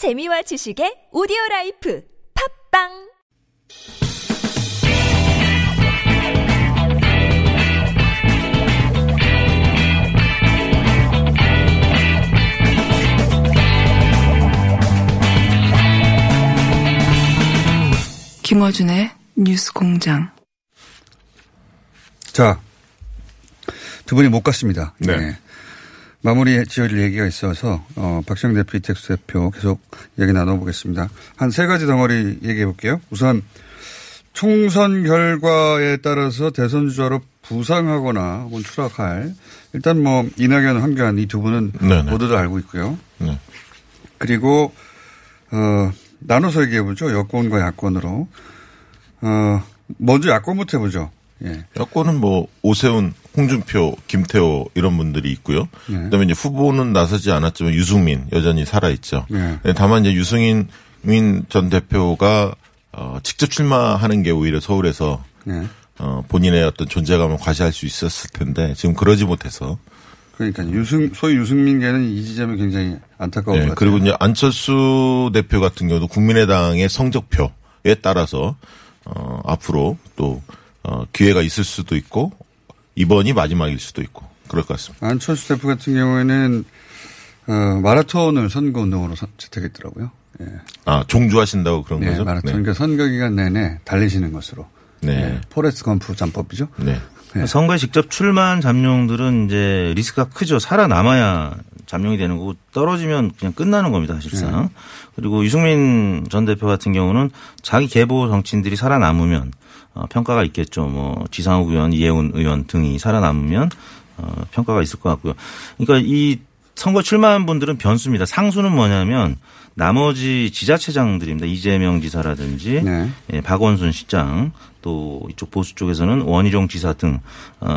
재미와 지식의 오디오 라이프 팝빵 김어준의 뉴스 공장. 자, 두 분이 못 갔습니다. 네. 예. 마무리 지어질 얘기가 있어서, 어, 박시영 대표, 이택수 대표 계속 얘기 나눠보겠습니다. 한 세 가지 덩어리 얘기해 볼게요. 우선, 총선 결과에 따라서 대선 주자로 부상하거나 혹은 추락할, 일단 뭐, 이낙연, 황교안 이 두 분은 네네. 모두들 알고 있고요. 네. 그리고, 어, 나눠서 얘기해 보죠. 여권과 야권으로. 어, 먼저 야권부터 해보죠. 예. 여권은 뭐 오세훈, 홍준표, 김태호 이런 분들이 있고요. 네. 그다음에 이제 후보는 나서지 않았지만 유승민 여전히 살아 있죠. 네. 다만 이제 유승민 전 대표가 어, 직접 출마하는 게 오히려 서울에서 예. 어, 본인의 어떤 존재감을 과시할 수 있었을 텐데 지금 그러지 못해서 그러니까 유승 소위 유승민계는 이 지점이 굉장히 안타까운 예, 것 같아요. 그리고 이제 안철수 대표 같은 경우도 국민의당의 성적표에 따라서 어, 앞으로 또 어, 기회가 있을 수도 있고 이번이 마지막일 수도 있고 그럴 것 같습니다. 안철수 대표 같은 경우에는 어, 마라톤을 선거 운동으로 선- 채택했더라고요. 예. 아 종주하신다고 그런 네, 거죠? 마라톤. 네. 그러니까 선거 기간 내내 달리시는 것으로. 네. 예, 포레스트 검프 전법이죠. 네. 네. 선거에 직접 출마한 잠룡들은 이제 리스크가 크죠. 살아남아야 잠룡이 되는 거고 떨어지면 그냥 끝나는 겁니다, 사실상. 그리고 유승민 전 대표 같은 경우는 자기 계보 정치인들이 살아남으면 어, 평가가 있겠죠. 뭐 지상욱 의원, 이해운 의원 등이 살아남으면 어, 평가가 있을 것 같고요. 그러니까 이 선거 출마한 분들은 변수입니다. 상수는 뭐냐면 나머지 지자체장들입니다. 이재명 지사라든지 네. 예, 박원순 시장 또 이쪽 보수 쪽에서는 원희룡 지사 등 어,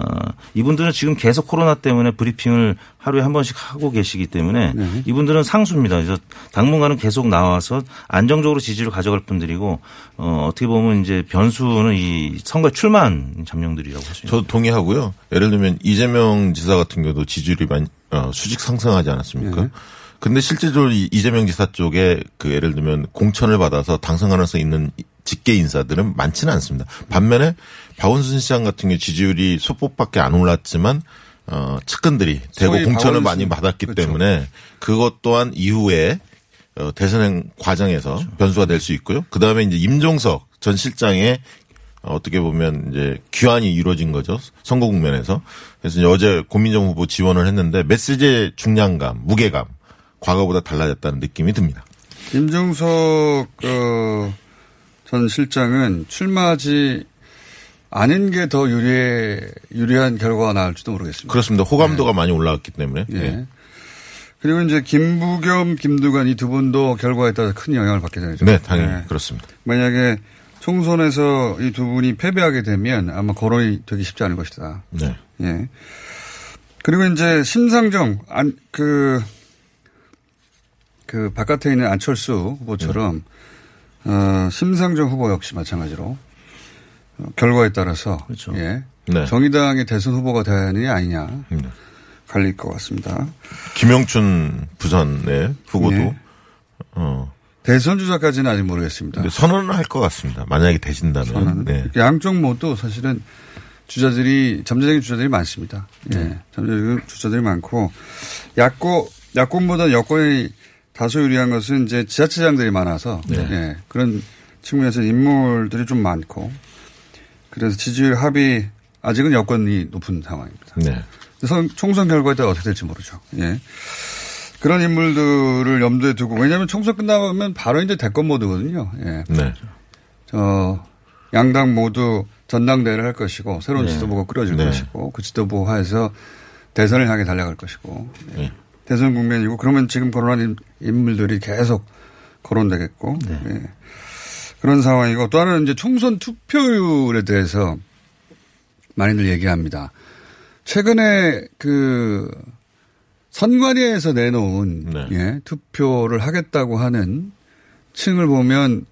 이분들은 지금 계속 코로나 때문에 브리핑을 하루에 한 번씩 하고 계시기 때문에 네. 이분들은 상수입니다. 그래서 당분간은 계속 나와서 안정적으로 지지를 가져갈 분들이고 어, 어떻게 보면 이제 변수는 이 선거에 출마한 잠룡들이라고 할 수 있습니다. 저도 동의하고요. 예를 들면 이재명 지사 같은 경우도 지지율이 많이 어, 수직 상승하지 않았습니까? 네. 근데 실제적으로 이 이재명 지사 쪽에 그 예를 들면 공천을 받아서 당선 가능성 있는 직계 인사들은 많지는 않습니다. 반면에 박원순 시장 같은 경우 지지율이 소폭밖에 안 올랐지만 어 측근들이 대거 공천을 박원순. 많이 받았기 그렇죠. 때문에 그것 또한 이후에 어, 대선 과정에서 그렇죠. 변수가 될 수 있고요. 그 다음에 이제 임종석 전 실장의 어떻게 보면 이제 귀환이 이루어진 거죠. 선거 국면에서. 그래서 어제 고민정 후보 지원을 했는데 메시지의 중량감, 무게감, 과거보다 달라졌다는 느낌이 듭니다. 임종석 어, 전 실장은 출마하지 않은 게더 유리해 유리한 결과가 나올지도 모르겠습니다. 그렇습니다. 호감도가 많이 올라왔기 때문에. 예. 예. 그리고 이제 김부겸, 김두관 이 두 분도 결과에 따라 큰 영향을 받게 되죠. 네, 당연히 예. 그렇습니다. 만약에 총선에서 이 두 분이 패배하게 되면 아마 거론이 되기 쉽지 않을 것이다. 네. 예. 그리고 이제 심상정, 안, 그, 그 바깥에 있는 안철수 후보처럼, 어, 심상정 후보 역시 마찬가지로 어, 결과에 따라서 그렇죠. 예. 네. 정의당의 대선 후보가 되느냐 아니냐 네. 갈릴 것 같습니다. 김영춘 부산의 후보도 네. 어 대선 주자까지는 아직 모르겠습니다. 근데 선언을 할것 같습니다. 만약에 되신다면. 네. 양쪽 모두 사실은 주자들이 잠재적인 주자들이 많습니다. 예, 잠재적인 주자들이 많고 야권 야권보다 여권이 다소 유리한 것은 이제 지자체장들이 많아서 예, 그런 측면에서 인물들이 좀 많고 그래서 지지율 합이 아직은 여권이 높은 상황입니다. 네. 선- 총선 결과에 따라 어떻게 될지 모르죠. 예. 그런 인물들을 염두에 두고 왜냐하면 총선 끝나면 바로 이제 대권 모드거든요. 예. 네. 어, 양당 모두 전당대회를 할 것이고 새로운 네. 지도부가 꾸려질 네. 것이고 그 지도부 하에서 대선을 향해 달려갈 것이고 네. 대선 국면이고 그러면 지금 거론한 인- 인물들이 계속 거론되겠고 예. 그런 상황이고 또 하나는 이제 총선 투표율에 대해서 많이들 얘기합니다. 최근에 그 선관위에서 내놓은 네. 예, 투표를 하겠다고 하는 층을 보면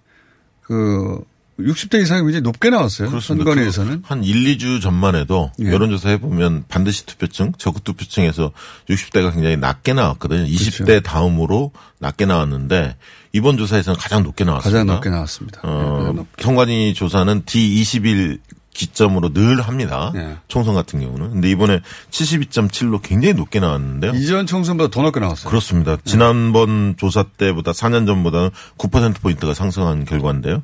그 60대 이상이 굉장히 높게 나왔어요. 그렇습니다. 선관위에서는. 한 1, 2주 전만 해도 예. 여론조사 해보면 반드시 투표층, 적극 투표층에서 60대가 굉장히 낮게 나왔거든요. 20대 다음으로 낮게 나왔는데 이번 조사에서는 가장 높게 나왔습니다. 가장 높게 나왔습니다. 네, 어, 가장 높- 선관위 조사는 D21 기점으로 늘 합니다. 예. 총선 같은 경우는. 근데 이번에 72.7로 굉장히 높게 나왔는데요. 이전 총선보다 더 높게 나왔어요. 그렇습니다. 지난번 조사 때보다 4년 전보다는 9%포인트가 상승한 결과인데요.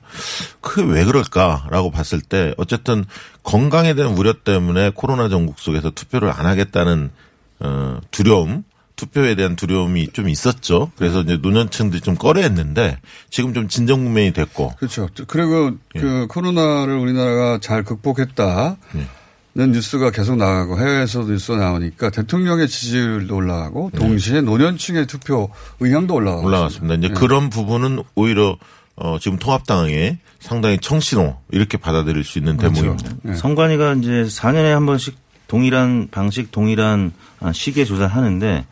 그게 왜 그럴까라고 봤을 때 어쨌든 건강에 대한 우려 때문에 코로나 정국 속에서 투표를 안 하겠다는 어, 두려움 투표에 대한 두려움이 좀 있었죠. 그래서 이제 노년층들이 좀 꺼려했는데 지금 좀 진정 국면이 됐고 그렇죠. 그리고 예. 그 코로나를 우리나라가 잘 극복했다는 예. 뉴스가 계속 나가고 해외에서도 뉴스가 나오니까 대통령의 지지율도 올라가고 동시에 노년층의 투표 의향도 올라가고 네. 올라갔습니다. 이제 예. 그런 부분은 오히려 어, 지금 통합당에 상당히 청신호 이렇게 받아들일 수 있는 그렇죠. 대목입니다. 예. 선관위가 이제 4년에 한 번씩 동일한 방식, 동일한 아, 시기에 조사를 하는데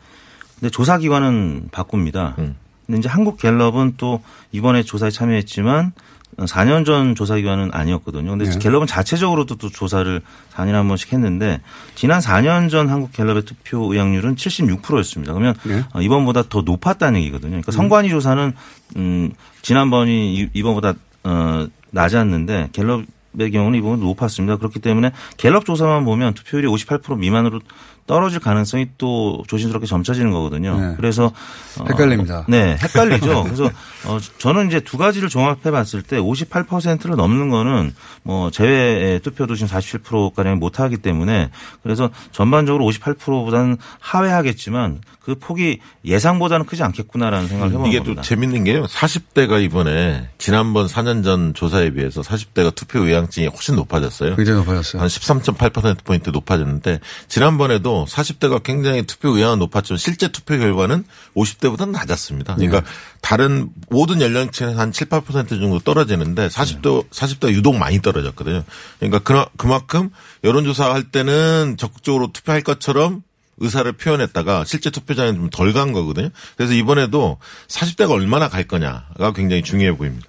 근데 조사 기관은 바꿉니다. 음. 근데 이제 한국 갤럽은 또 이번에 조사에 참여했지만 4년 전 조사 기관은 아니었거든요. 근데 네. 갤럽은 자체적으로도 또 조사를 4년에 한 번씩 했는데 지난 4년 전 한국 갤럽의 투표 의향률은 76%였습니다. 그러면 네. 어, 이번보다 더 높았다는 얘기거든요. 그러니까 선관위 조사는 음 지난번이 이- 이번보다 어 낮았는데 갤럽의 경우는 이번은 높았습니다. 그렇기 때문에 갤럽 조사만 보면 투표율이 58% 미만으로 떨어질 가능성이 또 조심스럽게 점쳐지는 거거든요. 네. 그래서 어, 헷갈립니다. 네, 헷갈리죠. 그래서 어, 저는 이제 두 가지를 종합해 봤을 때 58%를 넘는 거는 뭐 제외 투표도 지금 47%가량 못 하기 때문에 그래서 전반적으로 58%보다는 하회하겠지만 그 폭이 예상보다는 크지 않겠구나라는 생각을 해보는 이게 겁니다. 또 재밌는 게요. 40대가 이번에 지난번 4년 전 조사에 비해서 40대가 투표 의향증이 훨씬 높아졌어요. 굉장히 높아졌어요. 한 13.8%포인트 높아졌는데 지난번에도 40대가 굉장히 투표 의향은 높았지만 실제 투표 결과는 50대보다는 낮았습니다. 그러니까 다른 모든 연령층은 한 7, 8% 정도 떨어지는데 40대 40대가 유독 많이 떨어졌거든요. 그러니까 그만큼 여론조사 할 때는 적극적으로 투표할 것처럼 의사를 표현했다가 실제 투표장에 좀 덜 간 거거든요. 그래서 이번에도 40대가 얼마나 갈 거냐가 굉장히 중요해 보입니다.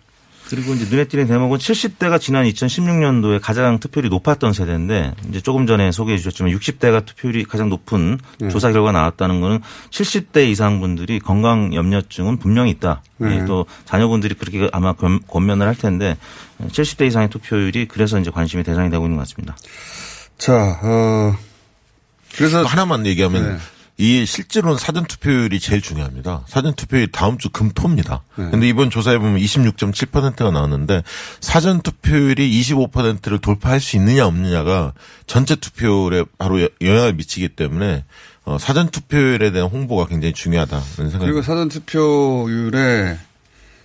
그리고 이제 눈에 띄는 대목은 70대가 지난 2016년도에 가장 투표율이 높았던 세대인데 이제 조금 전에 소개해 주셨지만 60대가 투표율이 가장 높은 조사 결과 가 나왔다는 거는 70대 이상 분들이 건강 염려증은 분명히 있다. 네. 예, 또 자녀분들이 그렇게 아마 권- 권면을 할 텐데 70대 이상의 투표율이 그래서 이제 관심의 대상이 되고 있는 것 같습니다. 자, 어, 그래서 또 하나만 얘기하면 네. 이 실제로는 사전 투표율이 제일 중요합니다. 사전 투표율이 다음 주 금토입니다. 네. 근데 이번 조사에 보면 26.7%가 나왔는데 사전 투표율이 25%를 돌파할 수 있느냐 없느냐가 전체 투표율에 바로 여- 영향을 미치기 때문에 어, 사전 투표율에 대한 홍보가 굉장히 중요하다는 생각이 그리고 사전 투표율에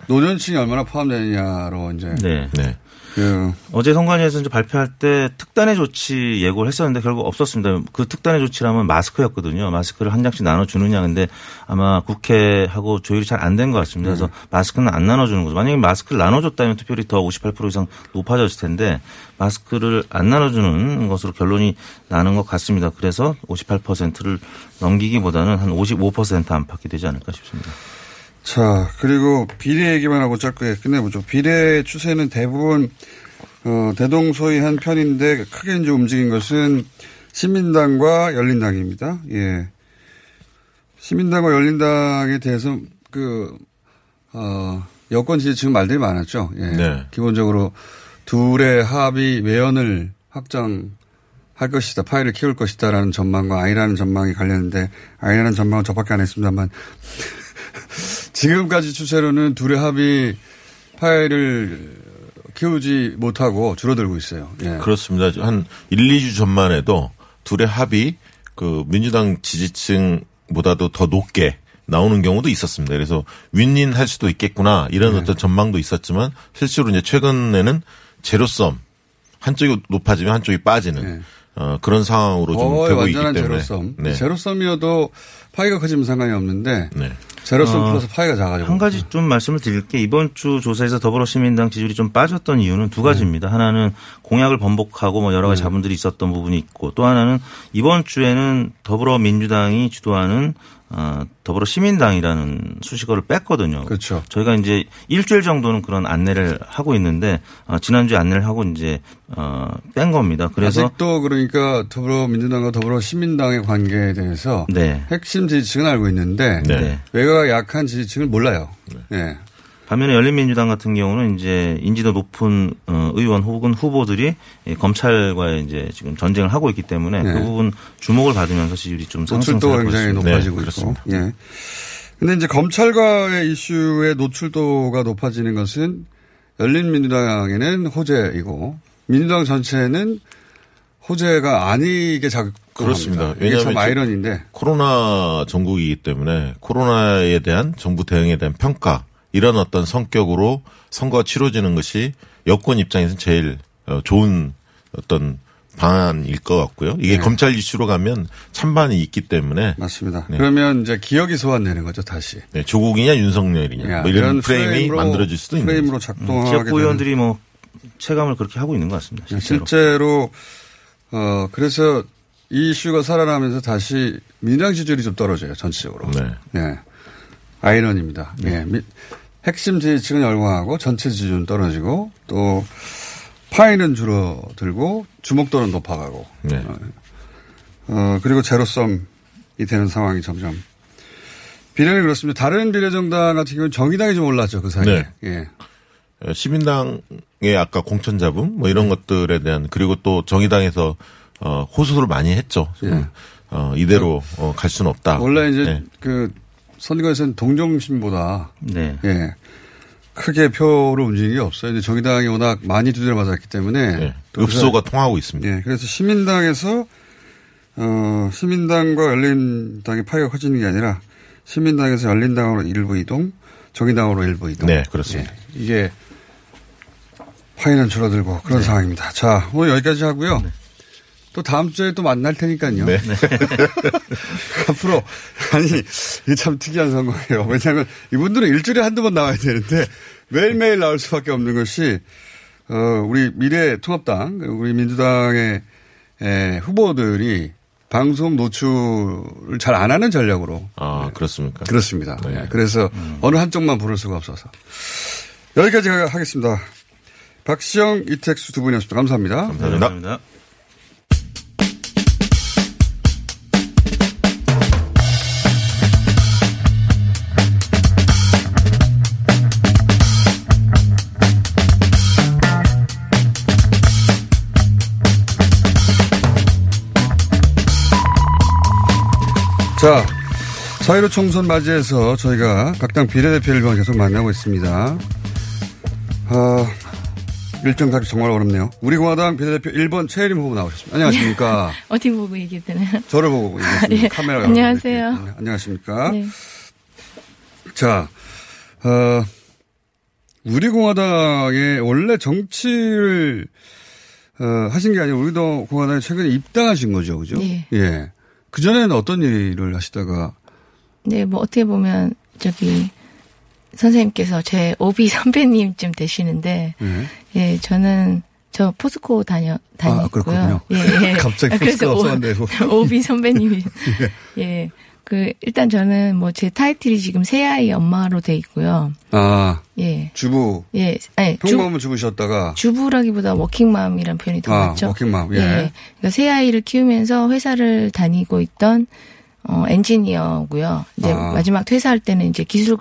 노년층이 얼마나 포함되느냐로 이제 네. 네. 그 어제 선관위에서 이제 발표할 때 특단의 조치 예고를 했었는데 결국 없었습니다. 그 특단의 조치라면 마스크였거든요. 마스크를 한 장씩 나눠주느냐. 근데 아마 국회하고 조율이 잘 안 된 것 같습니다. 그래서 마스크는 안 나눠주는 거죠. 만약에 마스크를 나눠줬다면 투표율이 더 58% 이상 높아졌을 텐데 마스크를 안 나눠주는 것으로 결론이 나는 것 같습니다. 그래서 58%를 넘기기보다는 한 55% 안팎이 되지 않을까 싶습니다. 자, 그리고 비례 얘기만 하고 짧게 끝내보죠. 비례 추세는 대부분, 어, 대동소이한 편인데 크게 이제 움직인 것은 시민당과 열린당입니다. 예. 시민당과 열린당에 대해서 그, 어, 여권 지지층 말들이 많았죠. 예. 네. 기본적으로 둘의 합의 외연을 확장할 것이다. 파일을 키울 것이다라는 전망과 아이라는 전망이 갈렸는데 아이라는 전망은 저밖에 안 했습니다만 지금까지 추세로는 둘의 합의 파일을 키우지 못하고 줄어들고 있어요. 예. 그렇습니다. 한 1, 2주 전만 해도 둘의 합이 그 민주당 지지층보다도 더 높게 나오는 경우도 있었습니다. 그래서 윈윈 할 수도 있겠구나 이런 네. 어떤 전망도 있었지만 실제로 이제 최근에는 제로섬 한쪽이 높아지면 한쪽이 빠지는 네. 어, 그런 상황으로 좀 되고 있기 완전한 때문에 제로섬. 네. 제로섬이어도 파이가 커지면 상관이 없는데 네. 제로섬 어, 플러스 파이가 작아지고. 한 가지 좀 말씀을 드릴 게 이번 주 조사에서 더불어시민당 지지율이 좀 빠졌던 이유는 두 가지입니다. 하나는 공약을 번복하고 뭐 여러 가지 자문들이 있었던 부분이 있고 또 하나는 이번 주에는 더불어민주당이 주도하는 어, 더불어 시민당이라는 수식어를 뺐거든요. 그렇죠. 저희가 이제 일주일 정도는 그런 안내를 하고 있는데 어, 지난주에 안내를 하고 이제 어, 뺀 겁니다. 그래서 아직도 그러니까 더불어민주당과 더불어 시민당의 관계에 대해서 네. 핵심 지지층은 알고 있는데 네. 외곽 약한 지지층을 몰라요. 네. 반면에 열린민주당 같은 경우는 이제 인지도 높은 어, 의원 혹은 후보들이 이 검찰과의 이제 지금 전쟁을 하고 있기 때문에 네. 그 부분 주목을 받으면서 지지율이 좀 노출도가 굉장히. 높아지고 네, 있고. 그렇습니다. 예. 근데 이제 검찰과의 이슈의 노출도가 높아지는 것은 열린민주당에는 호재이고 민주당 전체는 호재가 아니게 작용합니다. 그렇습니다. 왜냐하면 아이러니인데 코로나 전국이기 때문에 코로나에 대한 정부 대응에 대한 평가 이런 어떤 성격으로 선거가 치러지는 것이 여권 입장에서는 제일 어, 좋은 어떤 방안일 것 같고요. 이게 네. 검찰 이슈로 가면 찬반이 있기 때문에 맞습니다. 네. 그러면 이제 기억이 소환되는 거죠 다시. 네, 조국이냐 윤석열이냐 야, 뭐 이런 이런 프레임이 프레임으로- 만들어질 수도 있는 프레임으로 거죠. 작동하게 지역구 되는 의원들이 뭐 체감을 그렇게 하고 있는 것 같습니다. 실제로. 실제로 어 그래서 이 이슈가 살아나면서 다시 민주당 지지율이 좀 떨어져요 전체적으로. 네. 네. 아이러니입니다. 예. 미- 핵심 지지층은 열광하고 전체 지지율은 떨어지고 또 파이는 줄어들고 주목도는 높아가고 네. 어 그리고 제로섬이 되는 상황이 점점 비례는 그렇습니다. 다른 비례정당 같은 경우는 정의당이 좀 올랐죠 그 사이에. 네. 예. 어, 시민당의 아까 공천 잡음 뭐 이런 것들에 대한 그리고 또 정의당에서 어, 호소를 많이 했죠. 예. 어, 이대로 어, 갈 수는 없다. 원래 이제 네. 그 선거에서는 동정심보다 네. 예. 크게 표를 움직이는 게 없어요. 이제 정의당이 워낙 많이 두드려 맞았기 때문에. 네. 또 읍소가 통하고 있습니다. 그래서, 예. 그래서 시민당에서, 어, 시민당과 열린당의 파이가 커지는 게 아니라 시민당에서 열린당으로 일부 이동, 정의당으로 일부 이동. 네, 그렇습니다. 예. 이게 파이는 줄어들고 그런 네. 상황입니다. 자, 오늘 여기까지 하고요. 또 다음 주에 또 만날 테니까요. 네. 앞으로 아니 이게 참 특이한 선거예요. 왜냐하면 이분들은 일주일에 한두 번 나와야 되는데 매일매일 나올 수밖에 없는 것이 어 우리 미래통합당 우리 민주당의 에, 후보들이 방송 노출을 잘 안 하는 전략으로 아, 그렇습니까? 그렇습니다. 네. 예, 그래서 어느 한쪽만 부를 수가 없어서 여기까지 하- 하겠습니다. 박시영, 이택수 두 분이었습니다. 감사합니다. 감사합니다. 감사합니다. 자, 사회로 총선 맞이해서 저희가 각 당 비례대표를 계속 만나고 있습니다. 아, 일정 잡기 정말 어렵네요. 우리 공화당 비례대표 1번 최혜림 후보 나오셨습니다. 안녕하십니까. 어디 보고 얘기해야 되나요? 저를 보고 얘기했습니다. 예. 카메라가. 안녕하세요. 네, 안녕하십니까. 네. 자, 어, 우리 공화당에 원래 정치를 어, 하신 게 아니고 우리도 공화당에 최근에 입당하신 거죠, 그죠? 네. 예. 그 전에는 어떤 일을 하시다가 네, 뭐 어떻게 보면 저기 선생님께서 제 OB 선배님쯤 되시는데 예. 예, 저는 저 포스코 다녀 다녔고요. 그렇군요. 예, 예. 갑자기 아, 오- 없었는데, OB 선배님이 예. 그 일단 저는 뭐 제 타이틀이 지금 세 아이 엄마로 돼 있고요. 아 예. 주부 예. 아니, 주, 평범한 주부셨다가 주부라기보다 워킹맘이란 표현이 더 아, 맞죠. 워킹맘, 예. 그러니까 세 아이를 키우면서 회사를 다니고 있던 어 엔지니어고요. 이제 아. 마지막 퇴사할 때는 이제 기술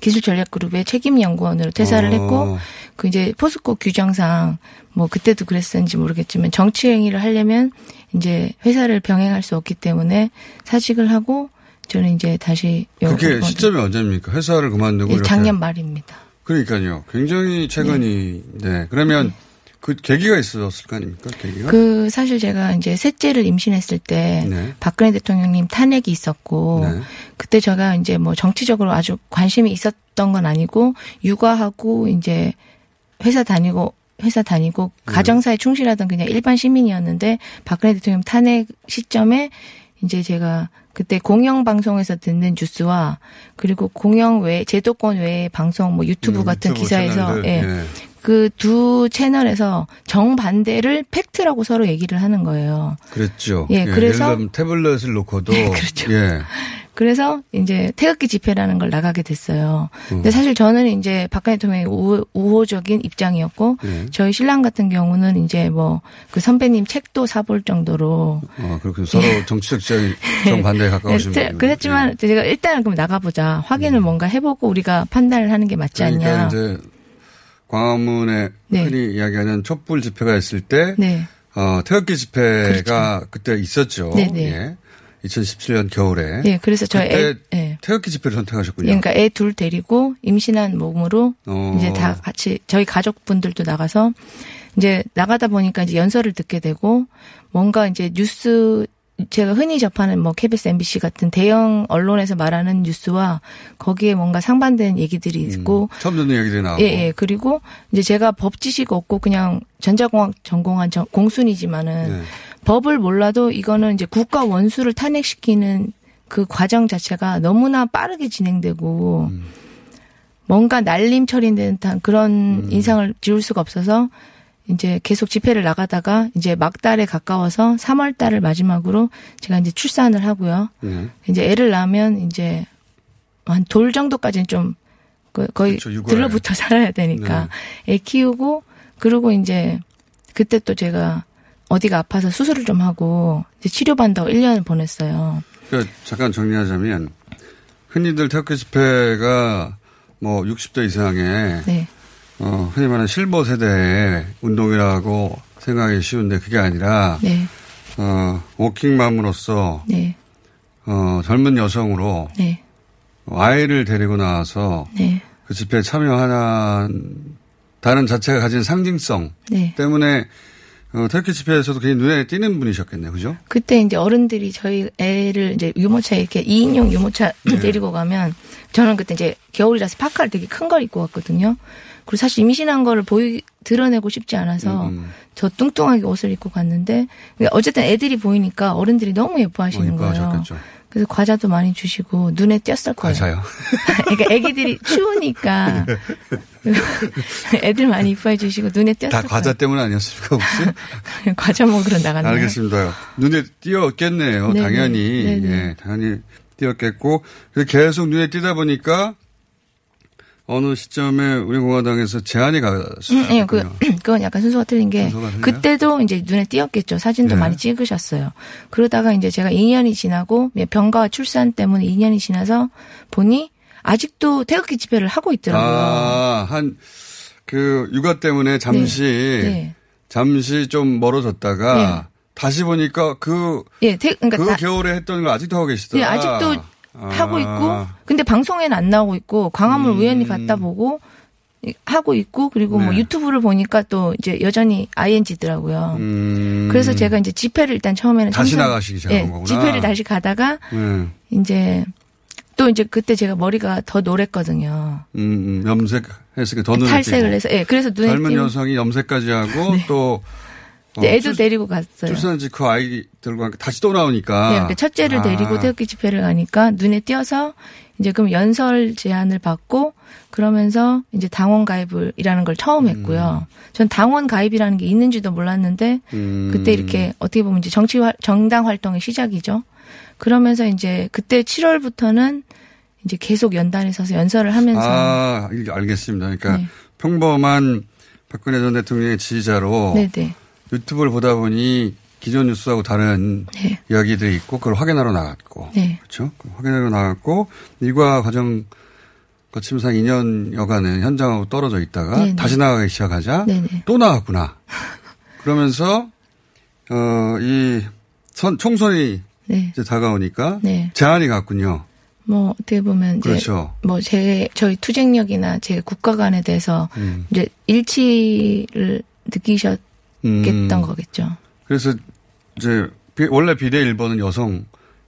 기술 전략 그룹의 책임 연구원으로 퇴사를 어. 했고 그 이제 포스코 규정상 뭐 그때도 그랬었는지 모르겠지만 정치 행위를 하려면 이제 회사를 병행할 수 없기 때문에 사직을 하고 저는 이제 다시 그게 요- 시점이 언제입니까? 회사를 그만두고 예, 이렇게. 작년 말입니다. 그러니까요. 굉장히 최근이 네. 그러면 그 계기가 있었을 거 아닙니까? 계기가? 그 사실 제가 이제 셋째를 임신했을 때 네. 박근혜 대통령님 탄핵이 있었고 네. 그때 제가 이제 뭐 정치적으로 아주 관심이 있었던 건 아니고 육아하고 이제 회사 다니고 회사 다니고 네. 가정사에 충실하던 그냥 일반 시민이었는데 박근혜 대통령 탄핵 시점에 이제 제가 그때 공영 방송에서 듣는 뉴스와 그리고 공영 외 제도권 외의 방송 뭐 유튜브 음, 같은 유튜브 기사에서 채널들. 예. 예. 그 두 채널에서 정반대를 팩트라고 서로 얘기를 하는 거예요. 그랬죠. 예, 그래서- 예를 태블릿을 놓고도 그렇죠. 예. 그래서 이제 태극기 집회라는 걸 나가게 됐어요. 음. 근데 사실 저는 이제 박근혜 대통령의 우호, 우호적인 입장이었고 네. 저희 신랑 같은 경우는 이제 뭐 그 선배님 책도 사볼 정도로 어, 그렇군요. 서로 정치적 지향이 정반대에 가까우신 네. 그랬지만 제가 일단은 그럼 나가보자. 확인을 뭔가 해보고 우리가 판단을 하는 게 맞지 음. 그러니까 않냐. 이제 광화문에 네. 흔히 이야기하는 촛불 집회가 있을 때 네. 어, 태극기 집회가 그때 있었죠. 그렇죠. 네네. 예. 2017년 겨울에. 예, 그래서 저 그때 애, 예. 태극기 집회를 선택하셨군요. 그러니까 애 둘 데리고 임신한 몸으로 어. 이제 다 같이 저희 가족분들도 나가서 이제 나가다 보니까 이제 연설을 듣게 되고 뭔가 이제 뉴스 제가 흔히 접하는 뭐 KBS, MBC 같은 대형 언론에서 말하는 뉴스와 거기에 뭔가 상반된 얘기들이 있고 처음 듣는 얘기들이 나오고. 예, 예. 그리고 이제 제가 법 지식 없고 그냥 전자공학 전공한 전- 공순이지만은 네. 법을 몰라도 이거는 이제 국가 원수를 탄핵시키는 그 과정 자체가 너무나 빠르게 진행되고 음. 뭔가 날림 처리된 듯한 그런 인상을 지울 수가 없어서 이제 계속 집회를 나가다가 이제 막달에 가까워서 3월 달을 마지막으로 제가 이제 출산을 하고요. 네. 이제 애를 낳으면 이제 한 돌 정도까지는 좀 그- 거의 그렇죠. 들러붙어 살아야 되니까 애 키우고 그리고 이제 그때 또 제가 어디가 아파서 수술을 좀 하고 이제 치료받는다고 1년을 보냈어요. 그러니까 잠깐 정리하자면 흔히들 태극기 집회가 뭐 60대 이상의 네. 어, 흔히 말하는 실버 세대의 운동이라고 생각하기 쉬운데 그게 아니라 네. 어, 워킹맘으로서 네. 어, 젊은 여성으로 네. 아이를 데리고 나와서 네. 그 집회에 참여하는 자체가 가진 상징성 네. 때문에 어, 태극기 집회에서도 굉장히 눈에 띄는 분이셨겠네요. 그죠? 그때 이제 어른들이 저희 애를 이제 유모차에 이렇게 2인용 유모차 네. 데리고 가면 저는 그때 이제 겨울이라서 파카를 되게 큰 걸 입고 갔거든요. 그리고 사실 임신한 거를 보이 드러내고 싶지 않아서 음. 저 뚱뚱하게 옷을 입고 갔는데 그러니까 어쨌든 애들이 보이니까 어른들이 너무 예뻐하시는 어, 거예요. 그래서 과자도 많이 주시고 눈에 띄었을 거예요. 과자요. 그러니까 애기들이 추우니까 애들 많이 이뻐해 주시고 눈에 띄었을 다 거예요. 과자 때문 아니었습니까 혹시? 과자 먹으러 나갔나요? 알겠습니다. 눈에 띄었겠네요. 네네. 당연히. 네네. 예, 당연히 띄었겠고. 계속 눈에 띄다 보니까 어느 시점에 우리 공화당에서 제안이 음, 갔었군요. 예, 그, 그건 약간 순서가 틀린 게, 순서가? 그때도 이제 눈에 띄었겠죠. 사진도 네. 많이 찍으셨어요. 그러다가 이제 제가 2년이 지나고, 병가와 출산 때문에 2년이 지나서 보니, 아직도 태극기 집회를 하고 있더라고요. 아, 한, 그, 육아 때문에 잠시, 네. 잠시 좀 멀어졌다가, 다시 보니까 그, 예, 태, 그러니까 그 다, 겨울에 했던 걸 아직도 하고 계시더라. 예, 아직도 아. 하고 있고, 근데 방송에는 안 나오고 있고, 광화문 음. 우연히 갔다 보고, 이- 하고 있고, 그리고 뭐 네. 유튜브를 보니까 또 이제 여전히 ING더라고요. 음. 그래서 제가 이제 집회를 일단 처음에는 다시 참석- 나가시기 시작한 예, 거구나. 집회를 다시 가다가 음, 이제 또 이제 그때 제가 머리가 더 노랬거든요. 음, 음, 염색했으니까 더 눈에 탈색을 띄고. 해서 예 그래서 눈에 젊은 띄고 여성이 염색까지 하고 또 어, 애도 출- 데리고 갔어요. 출산 직후 아이들과 함께 다시 또 나오니까. 네, 그러니까 첫째를 아. 데리고 태극기 집회를 가니까 눈에 띄어서 이제 그럼 연설 제안을 받고 그러면서 이제 당원 가입을이라는 걸 처음 했고요. 전 당원 가입이라는 게 있는지도 몰랐는데 음. 그때 이렇게 어떻게 보면 이제 정치 활- 정당 활동의 시작이죠. 그러면서 이제 그때 7월부터는 이제 계속 연단에 서서 연설을 하면서 아, 알겠습니다. 그러니까 네. 평범한 박근혜 전 대통령의 지지자로 네네 유튜브를 보다 보니 기존 뉴스하고 다른 네. 이야기들이 있고 그걸 확인하러 나갔고. 네. 그렇죠? 확인하러 나갔고 일과 과정 거치면서 한 2년 여간은 현장하고 떨어져 있다가 네네. 다시 나가기 시작하자 네네. 또 나왔구나. 그러면서 어, 이 선, 총선이 네. 이제 다가오니까 네. 제안이 갔군요. 뭐 어떻게 보면 이제 그렇죠. 뭐제 저희 투쟁력이나 제 국가관에 대해서 음. 이제 일치를 느끼셨 겠던 음. 거겠죠. 그래서 이제 비- 원래 비례 1번은 여성.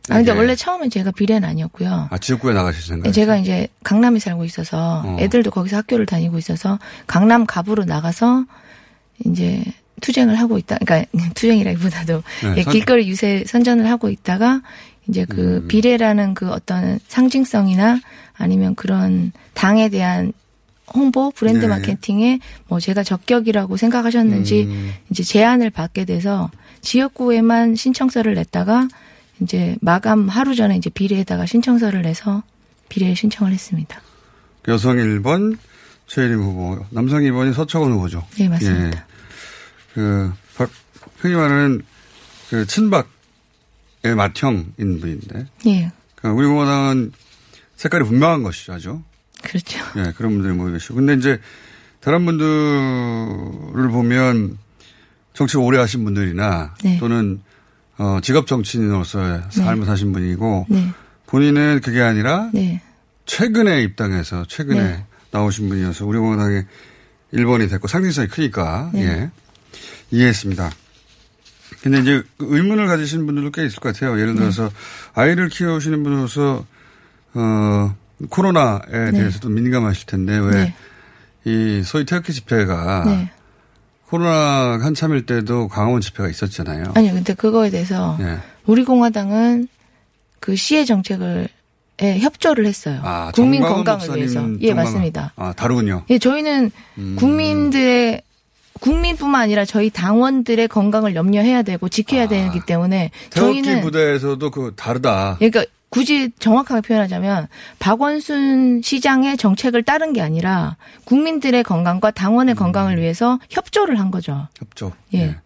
아 근데 원래 처음엔 제가 비례는 아니었고요. 아, 지역구에 나가실 생각. 제가 이제 강남에 살고 있어서 어. 애들도 거기서 학교를 다니고 있어서 강남 갑으로 나가서 이제 투쟁을 하고 있다. 그러니까 투쟁이라기보다도 네, 예, 선- 길거리 유세 선전을 하고 있다가 이제 그 음. 비례라는 그 어떤 상징성이나 아니면 그런 당에 대한 홍보 브랜드 네. 마케팅에 뭐 제가 적격이라고 생각하셨는지 음. 이제 제안을 받게 돼서 지역구에만 신청서를 냈다가 이제 마감 하루 전에 이제 비례에다가 신청서를 내서 비례 신청을 했습니다. 여성 1번 최일임 후보, 남성 2번이 서초원 후보죠. 네, 맞습니다. 예. 그, 박, 흔히 말하는 그 친박의 맏형인 분인데, 예, 그 우리 공화당은 색깔이 분명한 것이죠. 그렇죠. 예, 그런 분들이 모여 계시고. 근데 이제 다른 분들을 보면 정치 오래 하신 분들이나 네. 또는 어, 직업 정치인으로서의 삶을 사신 분이고 네, 본인은 그게 아니라 네, 최근에 입당해서 최근에 네. 나오신 분이어서 우리 공화당의 1번이 됐고 상징성이 크니까 네. 예. 이해했습니다. 근데 이제 그 의문을 가지신 분들도 꽤 있을 것 같아요. 예를 들어서 네. 아이를 키우시는 분으로서 어 코로나에 대해서도 민감하실 텐데 왜 네, 이 소위 태극기 집회가 네. 코로나 한참일 때도 광화문 집회가 있었잖아요. 아니요, 근데 그거에 대해서 예. 우리 공화당은 그 시의 정책을 에 협조를 했어요. 아, 국민 건강을 위해서. 예, 정광훈. 맞습니다. 아, 다르군요. 예, 저희는 음. 국민들의 국민뿐만 아니라 저희 당원들의 건강을 염려해야 되고 지켜야 아. 되기 때문에 태극기 저희는 부대에서도 그 다르다. 그러니까 굳이 정확하게 표현하자면 박원순 시장의 정책을 따른 게 아니라 국민들의 건강과 음. 당원의 건강을 위해서 협조를 한 거죠. 협조. 예.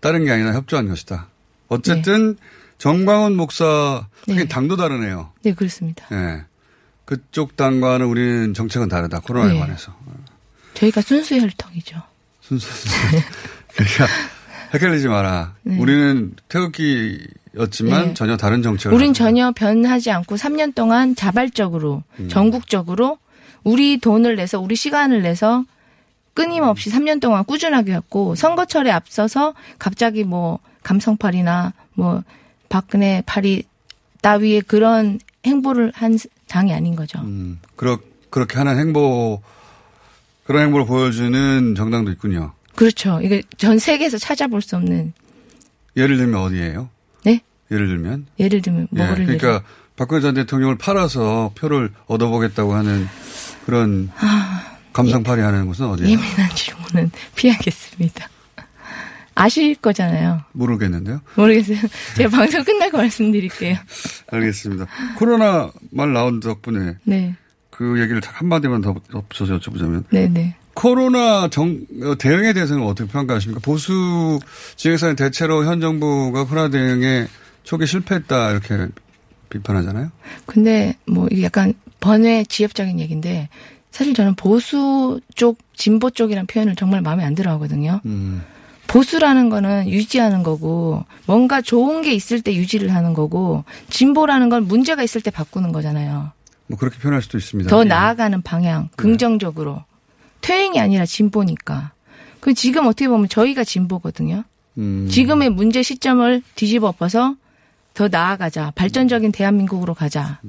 다른 게 아니라 협조한 것이다. 어쨌든 정광훈 목사 네. 당도 다르네요. 네, 그렇습니다. 예. 그쪽 당과는 우리는 정책은 다르다. 코로나에 네. 관해서. 저희가 순수 혈통이죠. 순수. 그러니까 헷갈리지 마라. 우리는 태극기 였지만 네. 전혀 다른 정책을. 우린 전혀 변하지 않고 3년 동안 자발적으로 음. 전국적으로 우리 돈을 내서 우리 시간을 내서 끊임없이 3년 동안 꾸준하게 했고 선거철에 앞서서 갑자기 뭐 감성팔이나 뭐 박근혜 팔이 따위의 그런 행보를 한 당이 아닌 거죠. 음, 그렇, 그렇게 하는 행보, 그런 행보를 보여주는 정당도 있군요. 그렇죠. 이게 전 세계에서 찾아볼 수 없는 예를 들면 어디예요? 네? 예를 들면? 예를 들면 예, 뭐를 예를 그러니까 박근혜 전 대통령을 팔아서 표를 얻어보겠다고 하는 그런 감상팔이 하는 곳은 어디예요? 예민한 질문은 피하겠습니다. 아실 거잖아요. 모르겠는데요. 모르겠어요. 제가 방송 끝나고 말씀드릴게요. 알겠습니다. 코로나 말 나온 덕분에 네. 그 얘기를 한 마디만 더 덧붙여서 여쭤보자면 네네. 코로나 정, 어, 대응에 대해서는 어떻게 평가하십니까? 보수 지역에서는 대체로 현 정부가 코로나 대응에 초기 실패했다 이렇게 비판하잖아요. 근데 뭐 이게 약간 번외 지엽적인 얘기인데 사실 저는 보수 쪽, 진보 쪽이란 표현을 정말 마음에 안 들어 하거든요. 음, 보수라는 거는 유지하는 거고 뭔가 좋은 게 있을 때 유지를 하는 거고 진보라는 건 문제가 있을 때 바꾸는 거잖아요. 뭐 그렇게 표현할 수도 있습니다. 더 예. 나아가는 방향, 긍정적으로. 퇴행이 아니라 진보니까. 그 지금 어떻게 보면 저희가 진보거든요. 음, 지금의 문제 시점을 뒤집어 엎어서 더 나아가자. 발전적인 대한민국으로 가자.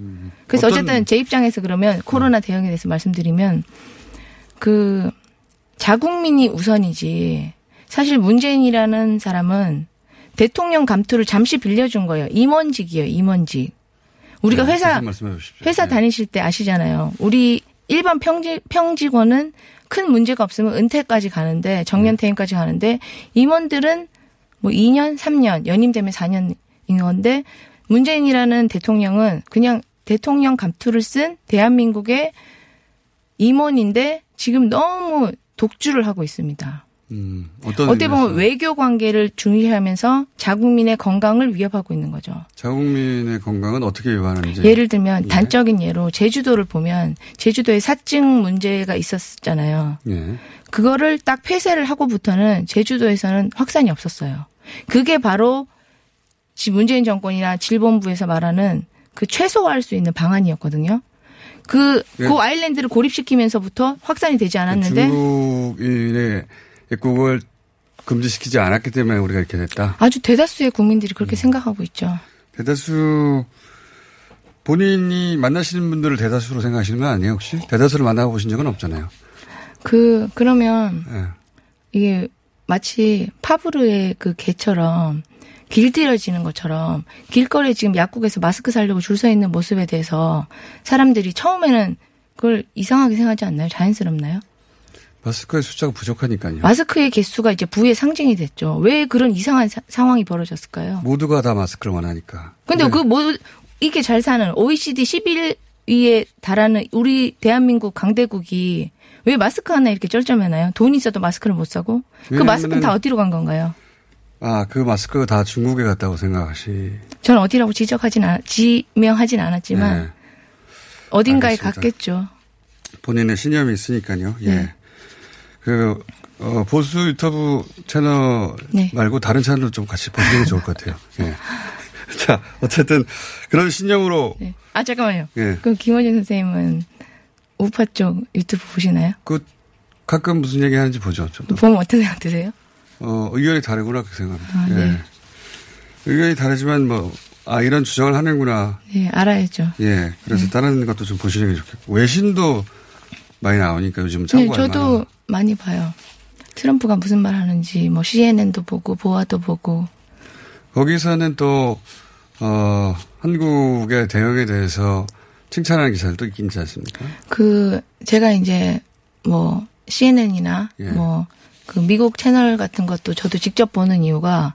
그래서 어떤- 어쨌든 제 입장에서 그러면 코로나 대응에 대해서 말씀드리면 그 자국민이 우선이지. 사실 문재인이라는 사람은 대통령 감투를 잠시 빌려준 거예요. 임원직이에요. 임원직. 우리가 네, 회사. 회사 네. 다니실 때 아시잖아요. 우리 일반 평지, 평직원은 큰 문제가 없으면 은퇴까지 가는데 정년 퇴임까지 가는데 임원들은 뭐 2년, 3년, 연임되면 4년인 건데 문재인이라는 대통령은 그냥 대통령 감투를 쓴 대한민국의 임원인데 지금 너무 독주를 하고 있습니다. 음, 어떤 어떻게 보면? 외교 관계를 중시하면서 자국민의 건강을 위협하고 있는 거죠. 자국민의 건강은 어떻게 위반하는지. 예를 들면 예. 단적인 예로 제주도를 보면 제주도에 사증 문제가 있었잖아요. 예. 그거를 딱 폐쇄를 하고부터는 제주도에서는 확산이 없었어요. 그게 바로 지금 문재인 정권이나 질본부에서 말하는 그 최소화할 수 있는 방안이었거든요. 그, 예. 그 아일랜드를 고립시키면서부터 확산이 되지 않았는데 중국인의 입국을 금지시키지 않았기 때문에 우리가 이렇게 됐다. 아주 대다수의 국민들이 음. 그렇게 생각하고 있죠. 대다수 본인이 만나시는 분들을 대다수로 생각하시는 건 아니에요 혹시? 대다수를 만나보신 적은 없잖아요. 그, 그러면 예. 이게 마치 파브르의 그 개처럼 길들여지는 것처럼 길거리에 지금 약국에서 마스크 사려고 줄 서 있는 모습에 대해서 사람들이 처음에는 그걸 이상하게 생각하지 않나요? 자연스럽나요? 마스크의 숫자가 부족하니까요. 마스크의 개수가 이제 부의 상징이 됐죠. 왜 그런 이상한 사- 상황이 벌어졌을까요? 모두가 다 마스크를 원하니까. 근데 네. 그뭐 이렇게 잘 사는 OECD 11위에 달하는 우리 대한민국 강대국이 왜 마스크 하나 이렇게 쩔쩔매나요? 돈 있어도 마스크를 못 사고 그 마스크는 다 어디로 간 건가요? 아, 그 마스크가 다 중국에 갔다고 생각하시. 저는 어디라고 지적하진 않, 지명하진 않았지만 네. 어딘가에 알겠습니다. 갔겠죠. 본인의 신념이 있으니까요. 예. 네. 그, 어, 보수 유튜브 채널 네. 말고 다른 채널도 좀 같이 보시는 게 좋을 것 같아요. 예. 자, 어쨌든 그런 신념으로 네. 아 잠깐만요. 예. 그럼 김원준 선생님은 우파 쪽 유튜브 보시나요? 그 가끔 무슨 얘기 하는지 보죠. 저도. 보면 어떤 생각 드세요? 어, 의견이 다르구나 그렇게 생각합니다. 아, 예. 네. 의견이 다르지만 뭐, 아, 이런 주장을 하는구나. 네, 알아야죠. 예. 그래서 다른 것도 좀 보시는 게 좋겠고. 외신도 많이 나오니까 요즘 네, 참고할 저도 만한. 많이 봐요. 트럼프가 무슨 말 하는지 뭐 CNN도 보고 보아도 보고 거기서는 또, 어, 한국의 대응에 대해서 칭찬하는 기사들도 있지 않습니까? 그 제가 이제 뭐 CNN이나 예. 뭐 그 미국 채널 같은 것도 저도 직접 보는 이유가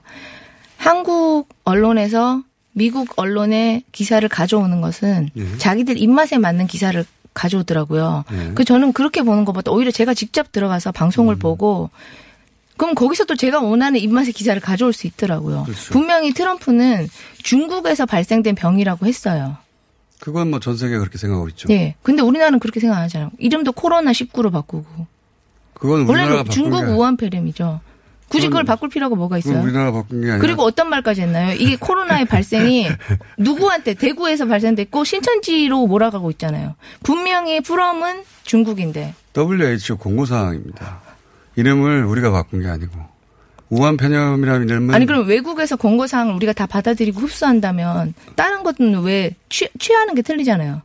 한국 언론에서 미국 언론의 기사를 가져오는 것은 예. 자기들 입맛에 맞는 기사를 가져오더라고요. 예. 그 저는 그렇게 보는 것보다 오히려 제가 직접 들어가서 방송을 음. 보고 그럼 거기서 또 제가 원하는 입맛의 기사를 가져올 수 있더라고요. 그렇죠. 분명히 트럼프는 중국에서 발생된 병이라고 했어요. 그건 뭐 전 세계가 그렇게 생각하고 있죠. 네. 근데 우리나라는 그렇게 생각 안 하잖아요. 이름도 코로나 19로 바꾸고. 그건 원래는 바꾼 중국 게, 우한 폐렴이죠. 굳이 그걸 바꿀 필요가 뭐가 있어요? 우리나라가 바꾼 게 아니라. 그리고 어떤 말까지 했나요? 이게 코로나의 발생이 누구한테 대구에서 발생됐고 신천지로 몰아가고 있잖아요. 분명히 프롬은 중국인데. WHO 공고사항입니다. 이름을 우리가 바꾼 게 아니고. 우한 폐렴이라는 이름은. 아니 그럼 외국에서 공고 사항을 우리가 다 받아들이고 흡수한다면 다른 것은 왜 취, 취하는 게 틀리잖아요.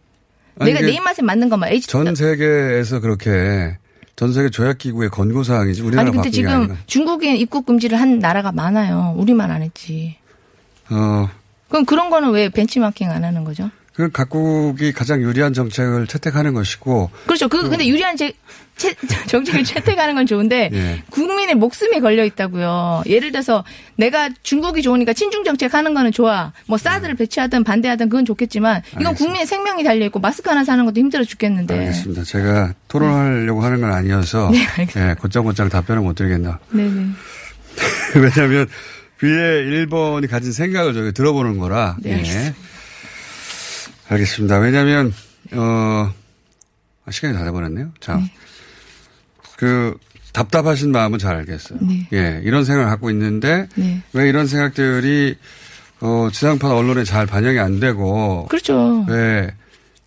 내가 내 입맛에 맞는 것만 H 전 세계에서 그렇게 전 세계 조약기구의 권고사항이지 우리나라 아니 근데 지금 아니고. 중국에 입국 금지를 한 나라가 많아요. 우리만 안 했지. 어, 그럼 그런 거는 왜 벤치마킹 안 하는 거죠? 그 각국이 가장 유리한 정책을 채택하는 것이고 그렇죠. 그 근데 유리한 제, 채, 정책을 채택하는 건 좋은데 예. 국민의 목숨이 걸려 있다고요. 예를 들어서 내가 중국이 좋으니까 친중 정책 하는 거는 좋아. 뭐 사드를 배치하든 반대하든 그건 좋겠지만 이건 네. 알겠습니다. 국민의 생명이 달려 있고 마스크 하나 사는 것도 힘들어 죽겠는데. 알겠습니다. 제가 토론하려고 하는 건 아니어서 네, 알겠습니다. 예, 곧장곧장 답변을 못 드리겠나. 네 네. 왜냐하면 위에 1번이 가진 생각을 저기 들어보는 거라. 네, 예. 알겠습니다. 왜냐하면 어 아, 시간이 다 돼버렸네요. 자, 그 답답하신 마음은 잘 알겠어요. 네. 예, 이런 생각을 갖고 있는데 네. 왜 이런 생각들이 어, 지상파 언론에 잘 반영이 안 되고 그렇죠. 왜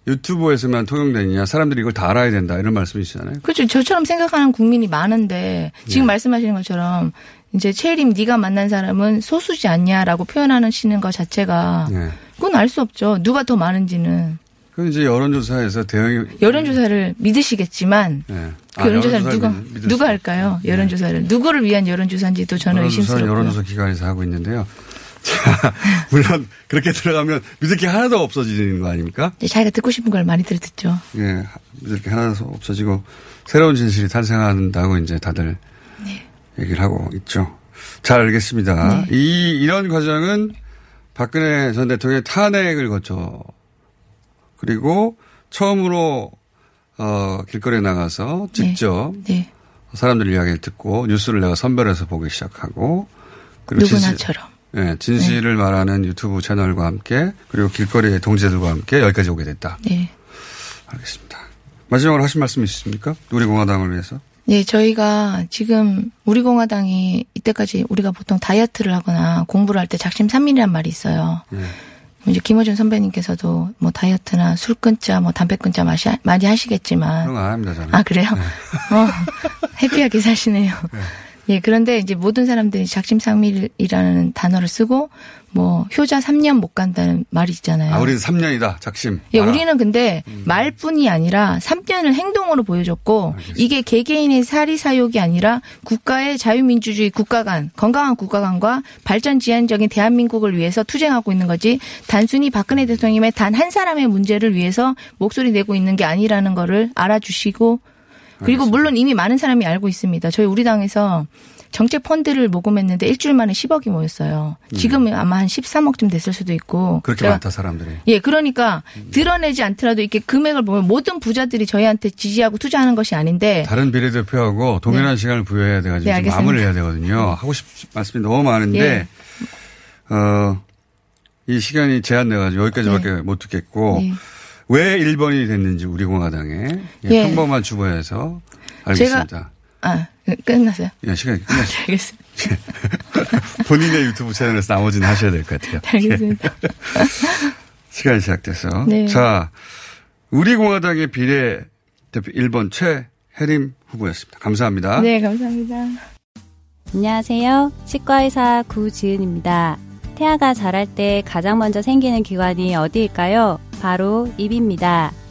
유튜브에서만 통용되느냐 사람들이 이걸 다 알아야 된다 이런 말씀이시잖아요. 그렇죠. 저처럼 생각하는 국민이 많은데 지금 네. 말씀하시는 것처럼 이제 최림 네가 만난 사람은 소수지 않냐라고 표현하는 시는 것 자체가 예. 그건 알 수 없죠. 누가 더 많은지는 그 이제 여론조사에서 대응이 여론조사를 믿으시겠지만 예. 그 여론조사를 누가 믿- 믿을 누가 수 할까요? 예. 여론조사를 누구를 위한 여론조사인지도 저는 의심스럽고요. 여론조사 기관에서 하고 있는데요. 자, 물론 그렇게 들어가면 믿을 게 하나도 없어지는 거 아닙니까? 이제 자기가 듣고 싶은 걸 많이 들 듣죠. 예, 믿을 게 하나도 없어지고 새로운 진실이 탄생한다고 이제 다들 네. 얘기를 하고 있죠. 잘 알겠습니다. 이 이런 과정은 박근혜 전 대통령의 탄핵을 거쳐 그리고 처음으로 어 길거리에 나가서 직접 네, 사람들 이야기를 듣고 뉴스를 내가 선별해서 보기 시작하고 그리고 진실, 누구나처럼. 예, 진실을 말하는 유튜브 채널과 함께 그리고 길거리의 동지들과 함께 여기까지 오게 됐다. 네. 알겠습니다. 마지막으로 하신 말씀 있으십니까? 우리 공화당을 위해서. 네, 저희가 지금 우리 공화당이 이때까지 우리가 보통 다이어트를 하거나 공부를 할 때 작심 삼일이란 말이 있어요. 예. 이제 김호준 선배님께서도 뭐 다이어트나 술 끊자, 뭐 담배 끊자 마시, 많이 하시겠지만 그런 거안 합니다, 저는. 아 그래요? 어, 해피하게 사시네요. 예, 그런데 이제 모든 사람들이 작심삼일이라는 단어를 쓰고 뭐 효자 3년 못 간다는 말이 있잖아요. 아, 우리는 3년이다, 작심. 예, 알아. 우리는 근데 말뿐이 아니라 3년을 행동으로 보여줬고 이게 개개인의 사리 사욕이 아니라 국가의 자유민주주의 국가 간 건강한 국가 간과 발전 지향적인 대한민국을 위해서 투쟁하고 있는 거지 단순히 박근혜 대통령의 단 한 사람의 문제를 위해서 목소리 내고 있는 게 아니라는 거를 알아주시고 그리고 알겠습니다. 물론 이미 많은 사람이 알고 있습니다. 저희 우리 당에서 정책 펀드를 모금했는데 일주일 만에 10억이 모였어요. 지금은 아마 한 13억쯤 됐을 수도 있고. 음. 그렇게 제가 많다 사람들이. 예, 그러니까 드러내지 않더라도 이렇게 금액을 보면 모든 부자들이 저희한테 지지하고 투자하는 것이 아닌데 다른 비례대표하고 동일한 시간을 부여해야 돼가지고 네. 마무리를 해야 되거든요. 하고 싶 말씀이 너무 많은데 어, 이 시간이 제한돼가지고 여기까지밖에 못 듣겠고 네. 왜 1번이 됐는지 우리 공화당에 예, 예. 평범한 주보에서 알겠습니다. 아, 끝났어요. 예, 시간이 끝났어요. 알겠습니다. 본인의 유튜브 채널에서 나머지는 하셔야 될 것 같아요. 알겠습니다. 시간이 시작돼서. 네. 자, 우리 공화당의 비례 대표 1번 최혜림 후보였습니다. 감사합니다. 네, 감사합니다. 안녕하세요. 치과의사 구지은입니다. 태아가 자랄 때 가장 먼저 생기는 기관이 어디일까요? 바로 입입니다.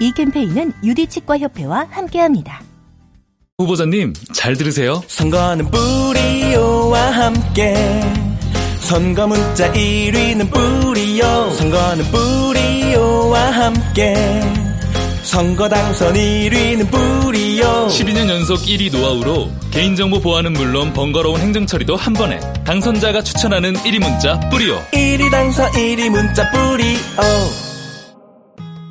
이 캠페인은 유디치과협회와 함께합니다. 후보자님 잘 들으세요. 선거는 뿌리오와 함께 선거 문자 1위는 뿌리오 선거는 뿌리오와 함께 선거 당선 1위는 뿌리오 12년 연속 1위 노하우로 개인정보 보안은 물론 번거로운 행정처리도 한 번에 당선자가 추천하는 1위 문자 뿌리오. 1위 당선 1위 문자 뿌리오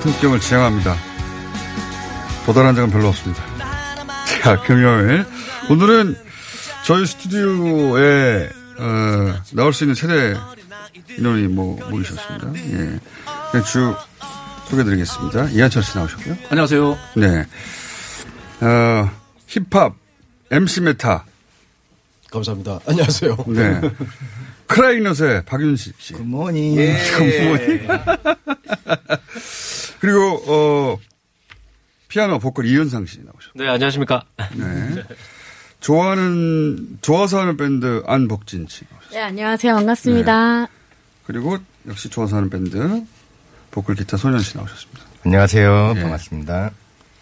품격을 지향합니다. 도달한 적은 별로 없습니다. 자, 금요일. 오늘은 저희 스튜디오에, 어, 나올 수 있는 최대 인원이 뭐, 모이셨습니다. 예. 그냥 쭉 소개드리겠습니다. 이한철 씨 나오셨고요. 안녕하세요. 네. 어, 힙합, MC 메타. 감사합니다. 안녕하세요. 네. 크라잉넛의 박윤식 씨. Good morning. 굿모닝. 그리고, 어, 피아노 보컬 이현상 씨 나오셨고. 네, 안녕하십니까. 네. 좋아하는, 좋아서 하는 밴드 안복진 씨. 나오셨어요. 네, 안녕하세요. 반갑습니다. 그리고 역시 좋아서 하는 밴드 보컬 기타 소년 씨 나오셨습니다. 안녕하세요. 예. 반갑습니다.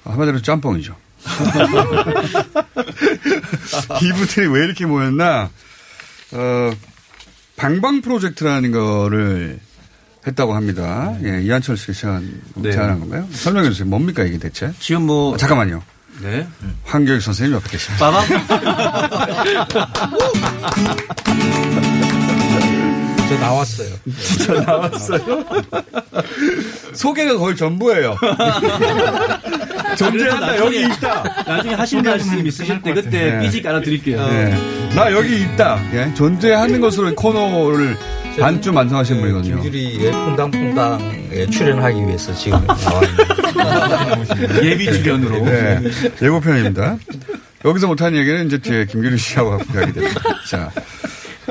아, 한마디로 짬뽕이죠. 이분들이 왜 이렇게 모였나, 어, 방방 프로젝트라는 거를 했다고 합니다. 예, 이한철 씨가 제안, 네. 제안한 건가요? 설명해 주세요. 뭡니까 이게 대체? 지금 뭐. 아, 잠깐만요. 네. 황교익 선생님 옆에 계십니다. 빠밤. 저 나왔어요. 진짜 나왔어요? 소개가 거의 전부예요. 존재한다, 여기 있다. 나중에 하실 말씀 있으실 때 그때 네. 삐지 깔아드릴게요. 네. 나 여기 있다. 예, 존재하는 것으로 코너를 반쯤 완성하신 분이거든요. 김규리의 퐁당퐁당에 출연하기 위해서 지금 나와 있는 예비 출연으로. 네. 예고편입니다. 여기서 못한 얘기는 이제 뒤에 김규리 씨하고 하게 됩니다. 자.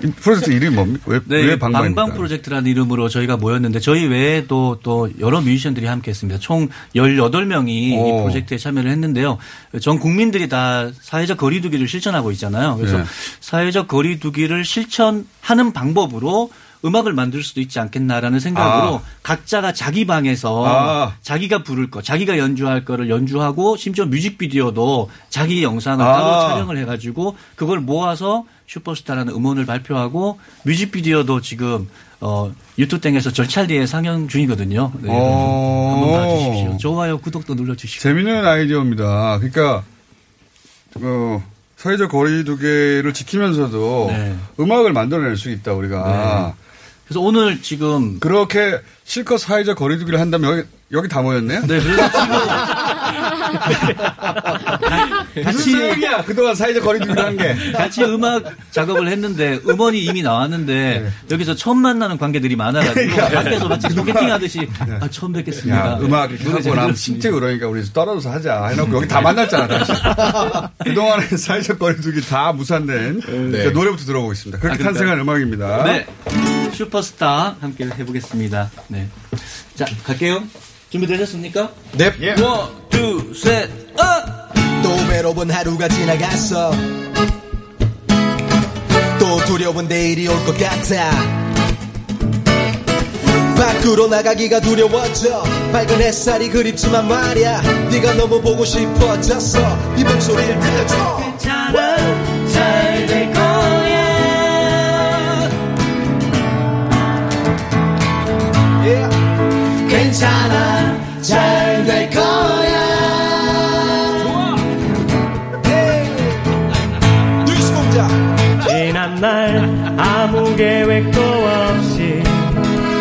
이 프로젝트 이름이 뭡니까? 왜, 네, 왜 방방입니까? 방방 프로젝트라는 이름으로 저희가 모였는데 저희 외에도 또 여러 뮤지션들이 함께 했습니다. 총 18명이 이 오. 프로젝트에 참여를 했는데요. 전 국민들이 다 사회적 거리두기를 실천하고 있잖아요. 그래서 네. 사회적 거리두기를 실천하는 방법으로 음악을 만들 수도 있지 않겠나라는 생각으로 아. 각자가 자기 방에서 아. 자기가 부를 거, 자기가 연주할 거를 연주하고 심지어 뮤직비디오도 자기 영상을 아. 따로 촬영을 해가지고 그걸 모아서 슈퍼스타라는 음원을 발표하고 뮤직비디오도 지금 어 유튜브 땡에서 절찰리에 상영 중이거든요. 네, 어. 한번 봐주십시오. 좋아요, 구독도 눌러주시고. 재밌는 아이디어입니다. 그러니까, 어, 사회적 거리두기를 지키면서도 네. 음악을 만들어낼 수 있다, 우리가. 그래서 오늘 지금 그렇게 실컷 사회적 거리두기를 한다면 여기 여기 다 모였네요. 네, 그래서 지금 무슨 소용이야? 그동안 사회적 거리두기를 한 게. 같이 음악 작업을 했는데 음원이 이미 나왔는데 여기서 처음 만나는 관계들이 많아가지고 밖에서 마치 소개팅 하듯이 아, 처음 뵙겠습니다. 야, 음악 이렇게 하고 잘 나면. 심지 그러니까 우리 떨어져서 하자 해놓고 여기 다 만났잖아, 다시. 그동안에 사회적 거리두기 다 무산된 네. 자, 노래부터 들어보겠습니다. 그렇게 아? 탄생한 음악입니다. 네. 슈퍼스타 함께 해보겠습니다. 네. 자, 갈게요. 준비되셨습니까? 네. One, two, 셋, up! 또 외로운 하루가 지나갔어 또 두려운 내일이 올 것 같아 밖으로 나가기가 두려워져 밝은 햇살이 그립지만 말야 네가 너무 보고 싶어졌어 이 목소리를 들려줘 괜찮아, 잘될 거 야. 괜찮아. 잘 될 거야. 공장. 지난 날 아무 계획도 없이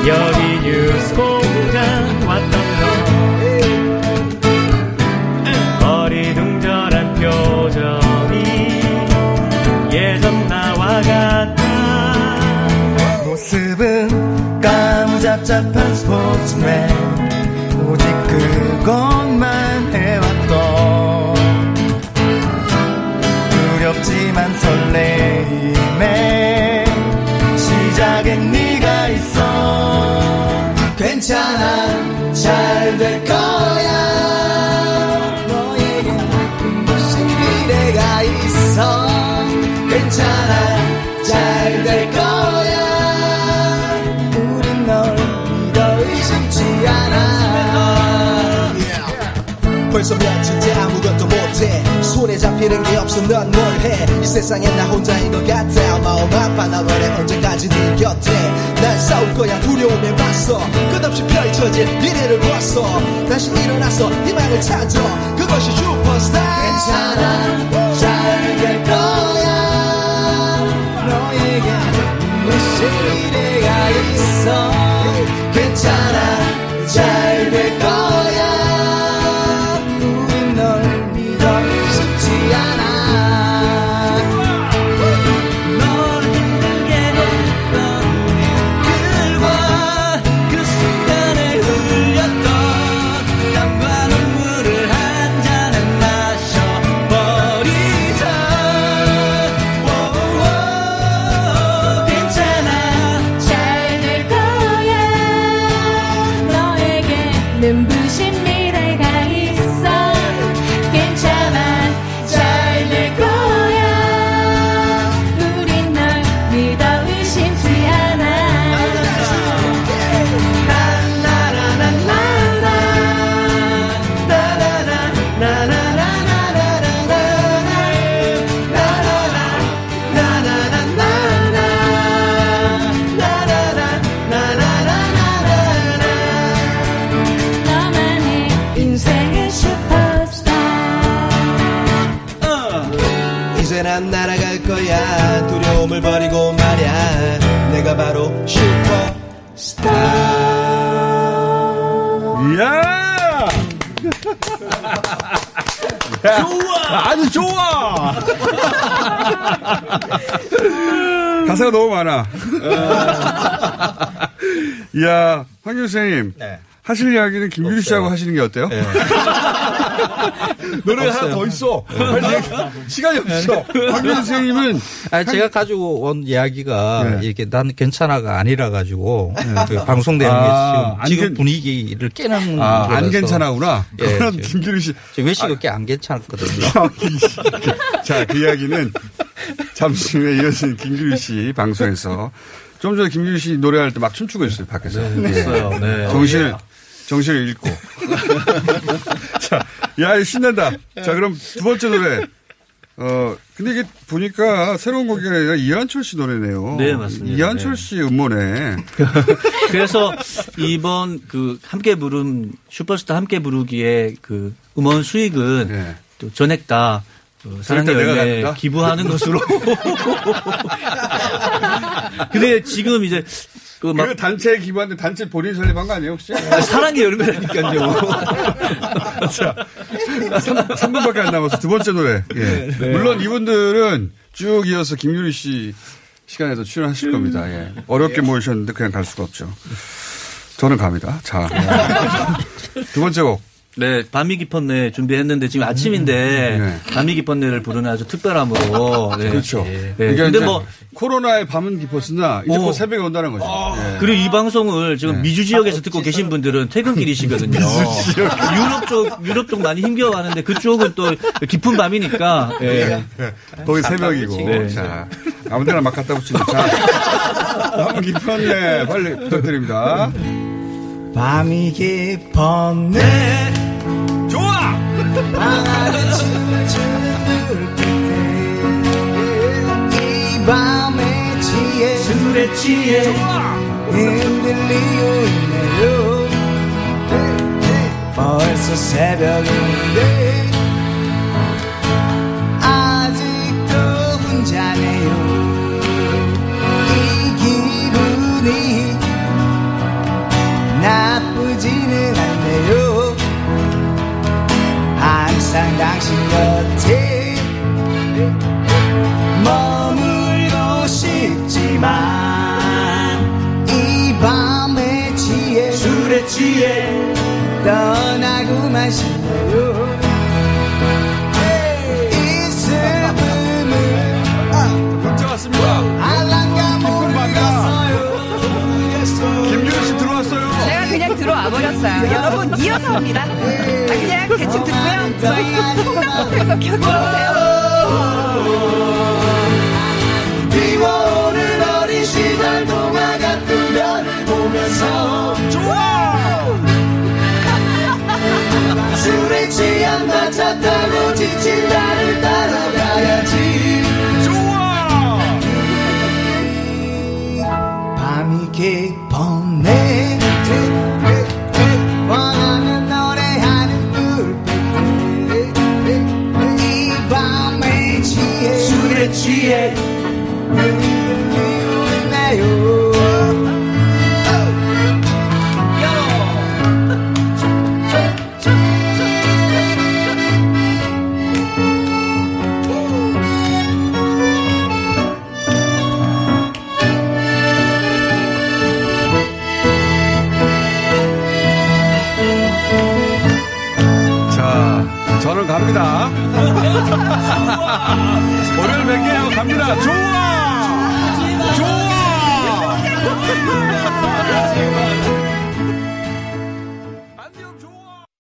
여기 뉴스 공장 오직 그것만 해왔던 두렵지만 설레임에 시작엔 네가 있어 괜찮아 잘 될 거야. 너에게 무슨 미래가 있어? 괜찮아 잘 벌써 며칠째 아무것도 못해. 손에 잡히는 게 없어 넌 뭘 해? 이 세상에 나 혼자인 것 같아. 마음 아파 나 원해 언제까지 네 곁에. 난 싸울 거야 두려움에 맞서. 끝없이 펼쳐질 미래를 봤어. 다시 일어나서 희망을 찾아. 그것이 슈퍼스타. 괜찮아 잘 될 거야. 너에게 무슨 미래가 있어? 괜찮아 하실 이야기는 김규리 씨하고 하시는 게 어때요? 노래가 하나 더 있어. 빨리 얘기- 시간이 없어. 황교 선생님은 아 제가 가지고 온 이야기가 네. 이렇게 난 괜찮아가 아니라 가지고 그 방송되는 아, 게안 지금, 지금 괜- 분위기를 깨는 아, 안. 괜찮아구나. 예, 지금- 김규리 씨. 지금 외식을 꽤안 괜찮거든요. 자, 그 이야기는 잠시 후에 이어진 김규리 씨 방송에서 좀 전에 김규리 씨 노래할 때 막 춤추고 있어요, 밖에서. 네, 했어요. 네. 정신을, 정신을 잃고. 자, 야, 신난다. 자, 그럼 두 번째 노래. 어, 근데 이게 보니까 새로운 곡이 아니라 이한철 씨 노래네요. 네, 맞습니다. 이한철 네. 씨 음모네. 그래서 이번 그 함께 부른 슈퍼스타 함께 부르기에 그 음원 수익은 또 전액 다 그 사랑의 열매? 기부하는 것으로. 근데 지금 이제 그, 단체에 기부하는데 단체 본인 설립한 거 아니에요, 혹시? 아, 사랑의 열매라니까요. 자, 3, 분밖에안 남았어. 두 번째 노래. 예. 네. 물론 이분들은 쭉 이어서 김유리 씨 시간에도 출연하실 겁니다. 예. 어렵게 모이셨는데 그냥 갈 수가 없죠. 저는 갑니다. 자. 두 번째 곡. 네, 밤이 깊었네 준비했는데 지금 아침인데 밤이 깊었네를 부르는 아주 특별함으로. 네. 그렇죠. 네. 이게 근데 뭐 코로나의 밤은 깊었으나 이제 어. 곧 새벽에 온다는 거죠. 예. 그리고 이 방송을 지금 미주 지역에서 듣고 계신 분들은 퇴근길이시거든요. 유럽 쪽 유럽 쪽 많이 힘겨워하는데 그쪽은 또 깊은 밤이니까. 예. 거기 새벽이고. 네. 자, 아무데나 막 갖다 붙이는. 자, 밤은 깊었네. 빨리 부탁드립니다. 밤이 깊었네 좋아! 이 밤에 취해 술에 취해 흔들리고 있네요. 벌써 새벽인데 아직도 혼자네요 항상 당신 곁에 머물고 싶지만 이 밤에 취해 술에 취해 떠나고만 싶네요. 이 슬픔을 왔습니다. 알랑가 모르겠어요 들어와 버렸어요. 여러분 이어서 합니다. 아, 그냥 대충 듣고요. 저희 콩닥콩닥에서 계속 들어오세요. 비오는 어린 시절 동화 같은 별을 보면서 좋아 술에 취한 마차 타고 지친 나를 따라가야지 좋아 밤이 깊 술 100개 갑니다. 좋아! 좋아! 좋아!